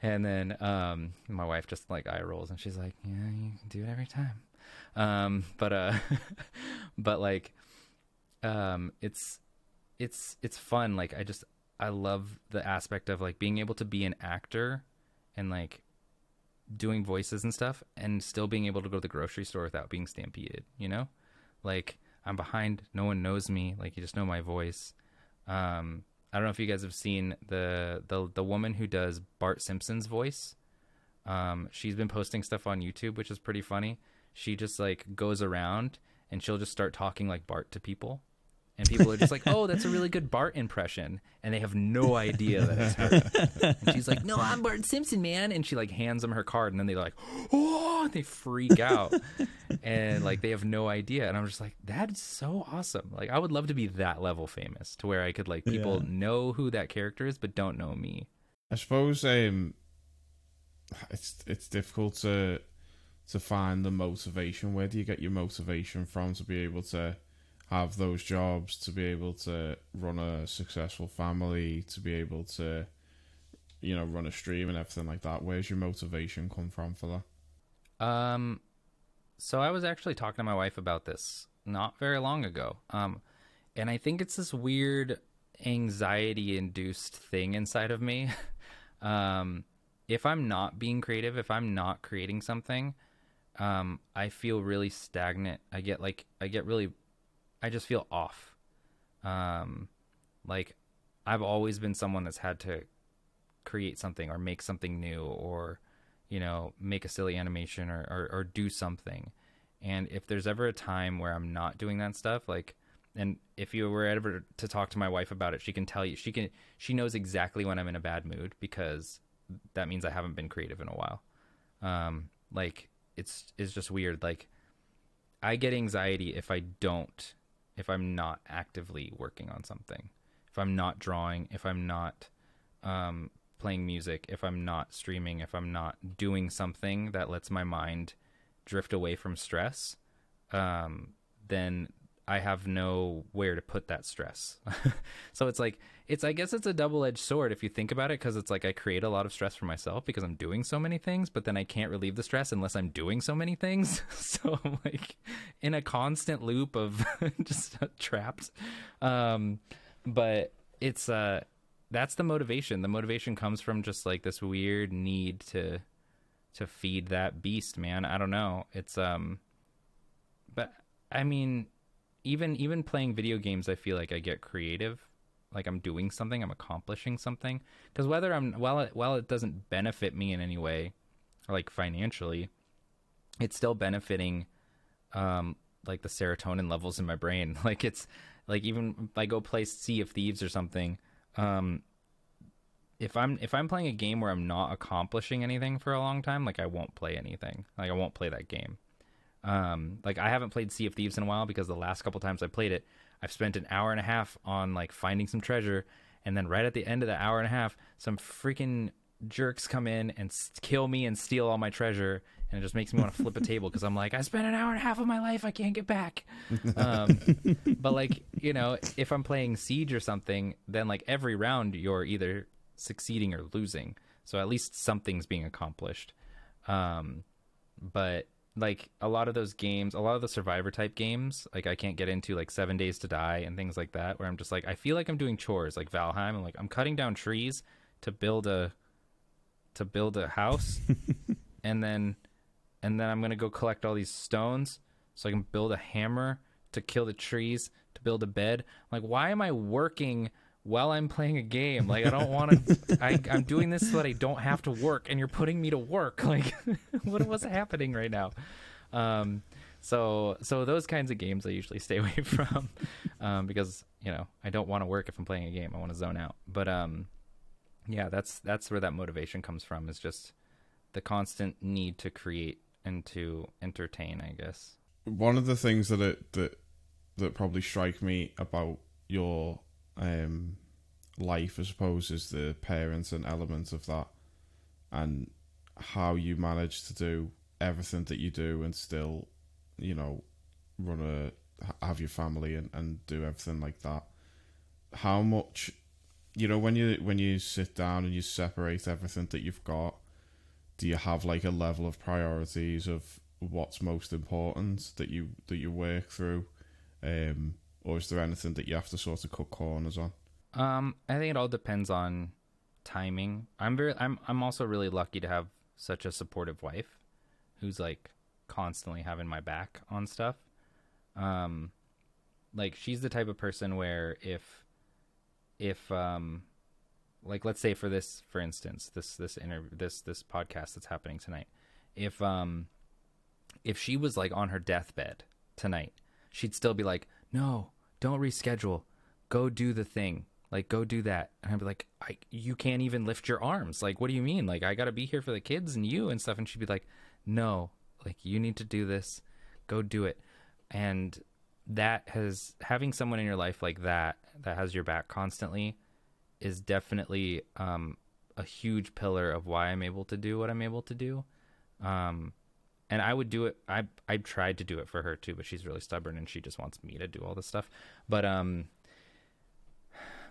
And then um, my wife just like eye rolls, and she's like, yeah, you can do it every time. Um, but uh, [laughs] but like, um, it's it's it's fun. Like I just I love the aspect of like being able to be an actor and like doing voices and stuff and still being able to go to the grocery store without being stampeded, you know? Like I'm behind, no one knows me, like you just know my voice. Um I don't know if you guys have seen the the the woman who does Bart Simpson's voice. Um she's been posting stuff on YouTube which is pretty funny. She just like goes around and she'll just start talking like Bart to people and people are just like, "Oh, that's a really good Bart impression," and they have no idea that it's her. and she's like, "No, I'm Bart Simpson, man," and she like hands them her card, and then they're like, [gasps] "Oh!" they freak out, and like they have no idea. And I'm just like, "That is so awesome!" Like I would love to be that level famous to where I could like people yeah. know who that character is, but don't know me. I suppose um, it's it's difficult to to find the motivation. Where do you get your motivation from to be able to have those jobs, to be able to run a successful family, to be able to, you know, run a stream and everything like that. Where's your motivation come from for that? Um, so I was actually talking to my wife about this not very long ago. Um, and I think it's this weird anxiety induced thing inside of me. [laughs] um, if I'm not being creative, if I'm not creating something, um, I feel really stagnant. I get like I get really I just feel off. Um, like I've always been someone that's had to create something or make something new or you know make a silly animation or, or, or do something. And if there's ever a time where i'm not doing that stuff like and if you were ever to talk to my wife about it she can tell you she can she knows exactly when i'm in a bad mood because that means i haven't been creative in a while. Um like it's it's just weird. Like i get anxiety if i don't if i'm not actively working on something if i'm not drawing if i'm not um playing music, if I'm not streaming, if I'm not doing something that lets my mind drift away from stress, um, then I have nowhere to put that stress. [laughs] so it's like it's I guess it's a double-edged sword if you think about it because it's like I create a lot of stress for myself because I'm doing so many things, but then I can't relieve the stress unless I'm doing so many things. [laughs] so I'm like in a constant loop of [laughs] just trapped. Um, but it's uh that's the motivation. The motivation comes from just like this weird need to to feed that beast, man. I don't know. It's um but I mean even even playing video games I feel like I get creative. Like I'm doing something, I'm accomplishing something. Cuz whether I'm while it while it doesn't benefit me in any way like financially, it's still benefiting um like the serotonin levels in my brain. [laughs] Like it's like even if I go play Sea of Thieves or something, um, if I'm if I'm playing a game where I'm not accomplishing anything for a long time, like I won't play anything. Like I won't play that game. Um, like I haven't played Sea of Thieves in a while because the last couple times I played it, I've spent an hour and a half on like finding some treasure, and then right at the end of the hour and a half, some freaking jerks come in and kill me and steal all my treasure, and it just makes me want to flip a [laughs] table because I'm like, I spent an hour and a half of my life, I can't get back. [laughs] Um, but like, you know, if I'm playing Siege or something, then like every round you're either succeeding or losing, so at least something's being accomplished. Um, but like a lot of those games, a lot of the survivor type games, like I can't get into like Seven Days to Die and things like that, where I'm just like, I feel like I'm doing chores, like Valheim. I'm like, I'm cutting down trees to build a to build a house, [laughs] and then and then I'm gonna go collect all these stones so I can build a hammer to kill the trees to build a bed. I'm like, why am I working while I'm playing a game? Like, I don't want to. [laughs] I'm doing this so that I don't have to work, and you're putting me to work. [laughs] Like, what was happening right now? Um, so so those kinds of games I usually stay [laughs] away from um, because you know I don't want to work if I'm playing a game. I want to zone out. But um, yeah, that's that's where that motivation comes from. Is just the constant need to create and to entertain, I guess. One of the things that it that that probably strike me about your um life, I suppose, is the parents and elements of that, and how you manage to do everything that you do and still, you know, run a have your family and, and do everything like that. How much, you know, when you when you sit down and you separate everything that you've got do you have like a level of priorities of what's most important that you that you work through um or is there anything that you have to sort of cut corners on? Um i think it all depends on timing. I'm very i'm i'm also really lucky to have such a supportive wife who's like constantly having my back on stuff. Um like she's the type of person where if if um like let's say for this for instance this this interview this this podcast that's happening tonight if um if she was like on her deathbed tonight she'd still be like no don't reschedule. Go do the thing. Like go do that. And i'd be like I, you can't even lift your arms. Like what do you mean? Like i gotta be here for the kids and you and stuff. And she'd be like no like you need to do this. Go do it. And that has having someone in your life like that that has your back constantly is definitely um, a huge pillar of why I'm able to do what I'm able to do. Um, and I would do it. I I tried to do it for her too, but she's really stubborn and she just wants me to do all this stuff. But um,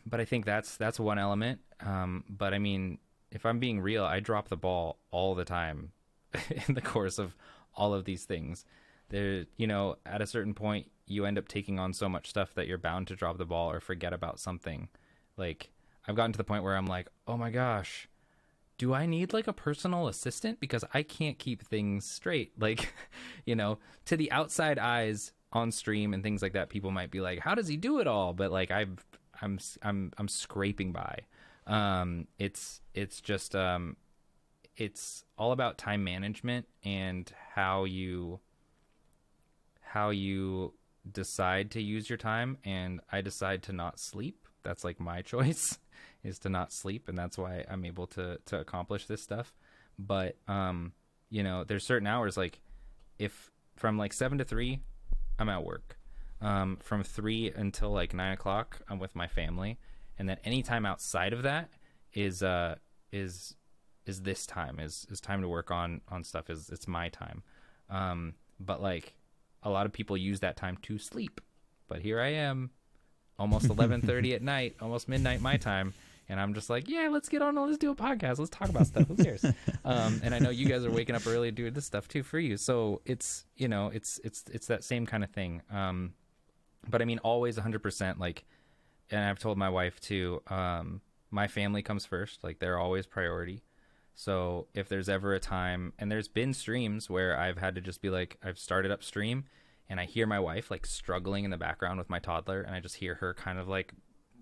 but I think that's that's one element. Um, but I mean, if I'm being real, I drop the ball all the time [laughs] in the course of all of these things. There, you know, at a certain point, you end up taking on so much stuff that you're bound to drop the ball or forget about something. Like I've gotten to the point where I'm like, oh my gosh, do I need like a personal assistant because I can't keep things straight? [laughs] Like, you know, to the outside eyes on stream and things like that, people might be like, "How does he do it all?" But like I've I'm I'm I'm scraping by. Um, it's it's just um, it's all about time management and how you how you decide to use your time and I decide to not sleep. That's like my [laughs] choice is to not sleep and that's why I'm able to to accomplish this stuff. But um, you know, there's certain hours like if from like seven to three, I'm at work. Um, from three until like nine o'clock, I'm with my family, and then any time outside of that is uh is is this time is is time to work on on stuff is it's my time um but like a lot of people use that time to sleep but here i am almost [laughs] 11:30 at night almost midnight my time and i'm just like yeah let's get on let's do a podcast let's talk about stuff who cares? [laughs] Um and i know you guys are waking up early doing this stuff too for you so it's you know it's it's it's that same kind of thing um but i mean always 100% like and i've told my wife too um my family comes first like they're always priority so if there's ever a time, and there's been streams where I've had to just be like, I've started up stream, and I hear my wife like struggling in the background with my toddler, and I just hear her kind of like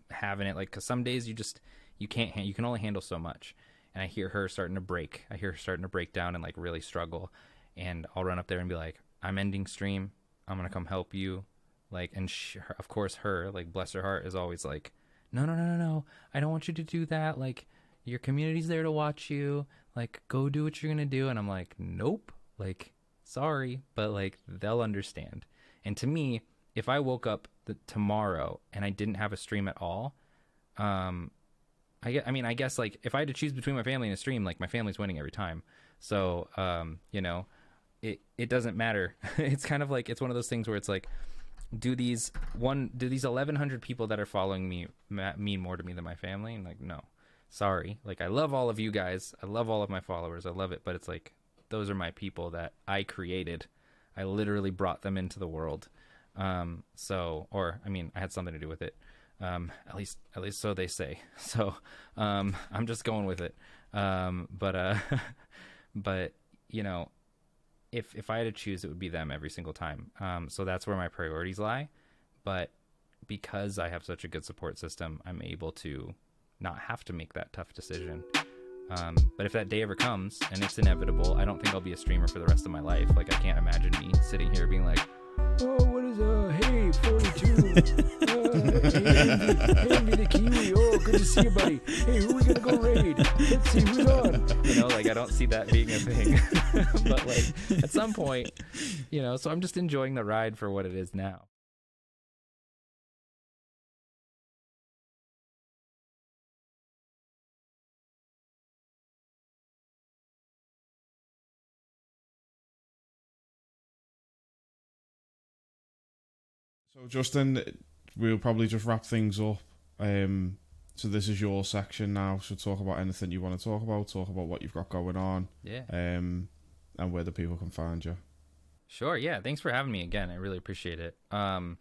having it, like, because some days you just you can't, you can only handle so much, and I hear her starting to break. I hear her starting to break down and like really struggle, and I'll run up there and be like, I'm ending stream. I'm gonna come help you, like, and she, of course her, like, bless her heart, is always like, no, no, no, no, no, I don't want you to do that, like your community's there to watch you. Like, go do what you're gonna do. And I'm like, nope. Like, sorry, but like they'll understand. And to me, if I woke up the, tomorrow and I didn't have a stream at all, um, I I mean, I guess like if I had to choose between my family and a stream, like my family's winning every time. So, um, you know, it it doesn't matter. [laughs] it's kind of like it's one of those things where it's like, do these one do these 1100 people that are following me ma- mean more to me than my family? And like, no sorry. Like I love all of you guys. I love all of my followers. I love it, but it's like those are my people that I created. I literally brought them into the world. Um, so, or I mean, I had something to do with it. Um, at least, at least so they say. [laughs] So, um, I'm just going with it. Um, but, uh, [laughs] but you know, if if I had to choose, it would be them every single time. Um, so that's where my priorities lie. But because I have such a good support system, I'm able to not have to make that tough decision. Um, but if that day ever comes and it's inevitable, I don't think I'll be a streamer for the rest of my life. Like I can't imagine me sitting here being like, "Oh, what is uh, hey, forty-two, uh, hey, the Kiwi, oh, good to see you, buddy. Hey, who are we gonna go raid? Let's see who's on." You know, like I don't see that being a thing. [laughs] but like at some point, you know, so I'm just enjoying the ride for what it is now. So, Justin, we'll probably just wrap things up. Um, so this is your section now. So talk about anything you want to talk about. Talk about what you've got going on. Yeah. Um, and where the people can find you. Sure. Yeah. Thanks for having me again. I really appreciate it. Um,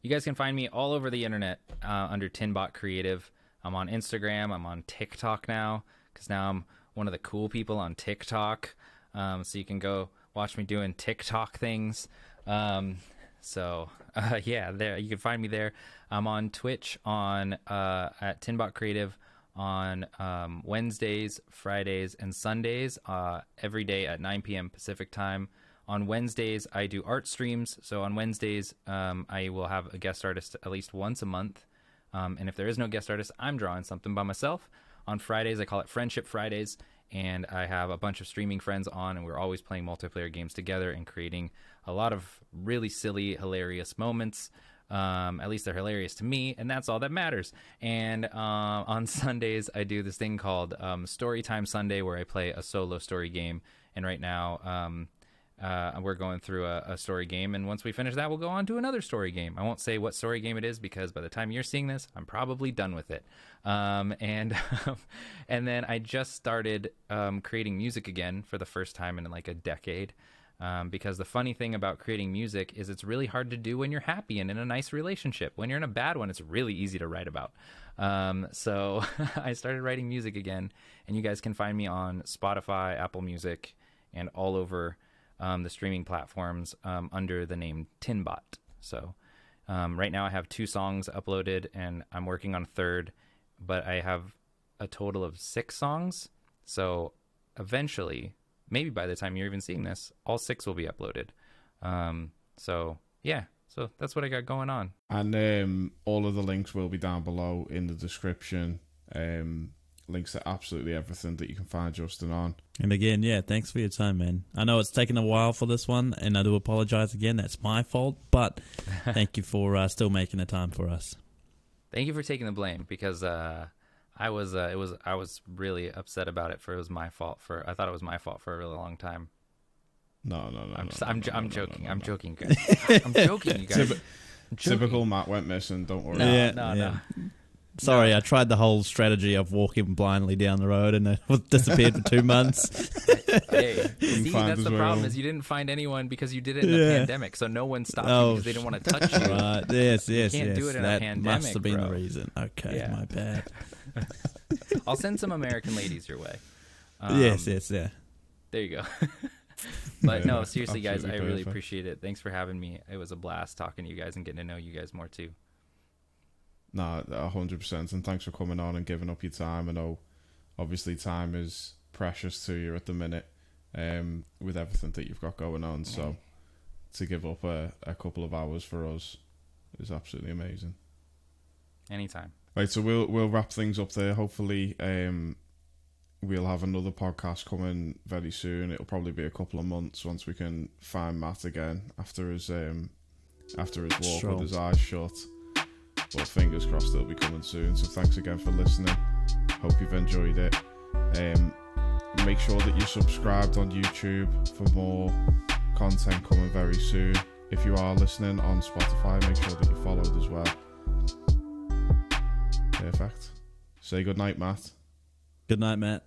you guys can find me all over the internet uh, under Tinbot Creative. I'm on Instagram. I'm on TikTok now because now I'm one of the cool people on TikTok. Um, so you can go watch me doing TikTok things. Um, so [laughs] uh, yeah, there you can find me there. I'm on Twitch on uh, at Tinbot Creative on um, Wednesdays, Fridays, and Sundays. Uh, every day at 9 p.m. Pacific time. On Wednesdays, I do art streams. So on Wednesdays, um, I will have a guest artist at least once a month. Um, and if there is no guest artist, I'm drawing something by myself. On Fridays, I call it Friendship Fridays, and I have a bunch of streaming friends on, and we're always playing multiplayer games together and creating a lot of really silly, hilarious moments. Um, at least they're hilarious to me, and that's all that matters. And uh, on [laughs] Sundays, I do this thing called um, Storytime Sunday, where I play a solo story game. And right now, um, uh, we're going through a, a, story game, and once we finish that, we'll go on to another story game. I won't say what story game it is because by the time you're seeing this, I'm probably done with it. Um, and [laughs] and then I just started um, creating music again for the first time in like a decade. Um, because the funny thing about creating music is it's really hard to do when you're happy and in a nice relationship. When you're in a bad one, it's really easy to write about. Um, so [laughs] I started writing music again, and you guys can find me on Spotify, Apple Music, and all over um, the streaming platforms um, under the name Tinbot. So um, right now I have two songs uploaded, and I'm working on a third, but I have a total of six songs. So eventually, maybe by the time you're even seeing this, all six will be uploaded. Um, so yeah, so that's what I got going on. And um, all of the links will be down below in the description. Um, links to absolutely everything that you can find Justin on. And again, yeah, thanks for your time, man. I know it's taken a while for this one, and I do apologize again. That's my fault, but [laughs] thank you for uh, still making the time for us. Thank you for taking the blame because uh, I was uh, it was I was really upset about it for it was my fault for I thought it was my fault for a really long time. No, no, no. I'm no, just, no, I'm, no, I'm no, no, joking. no, I'm joking, guys. I'm [laughs] joking, you guys. Typ- joking. Typical Matt went missing. Don't worry. No, Yeah, no, yeah. no. Sorry, No. I tried the whole strategy of walking blindly down the road and [laughs] it disappeared for two months. Hey, see, that's the way problem home. is you didn't find anyone because you did it in the Yeah. pandemic, so no one stopped Oh, you because they didn't want to touch you. right, yes, yes, can't yes. do it in a that pandemic, must have been bro. the reason. Okay, Yeah. my bad. [laughs] I'll send some American ladies your way. yes, Um, yes, yeah. There you go. [laughs] but no, seriously, guys, I really perfect. appreciate it. Thanks for having me. It was a blast talking to you guys and getting to know you guys more too. No, a hundred percent. And thanks for coming on and giving up your time. I know, obviously, time is precious to you at the minute, um, with everything that you've got going on. So, to give up a, a couple of hours for us is absolutely amazing. Anytime. Right, so we'll we'll wrap things up there. Hopefully, um, we'll have another podcast coming very soon. It'll probably be a couple of months once we can find Matt again after his um after his walk with his eyes shut. But fingers crossed it'll be coming soon. So thanks again for listening. Hope you've enjoyed it. Um, make sure that you're subscribed on YouTube for more content coming very soon. If you are listening on Spotify, make sure that you're followed as well. Perfect. Say good night, Matt. Good night, Matt.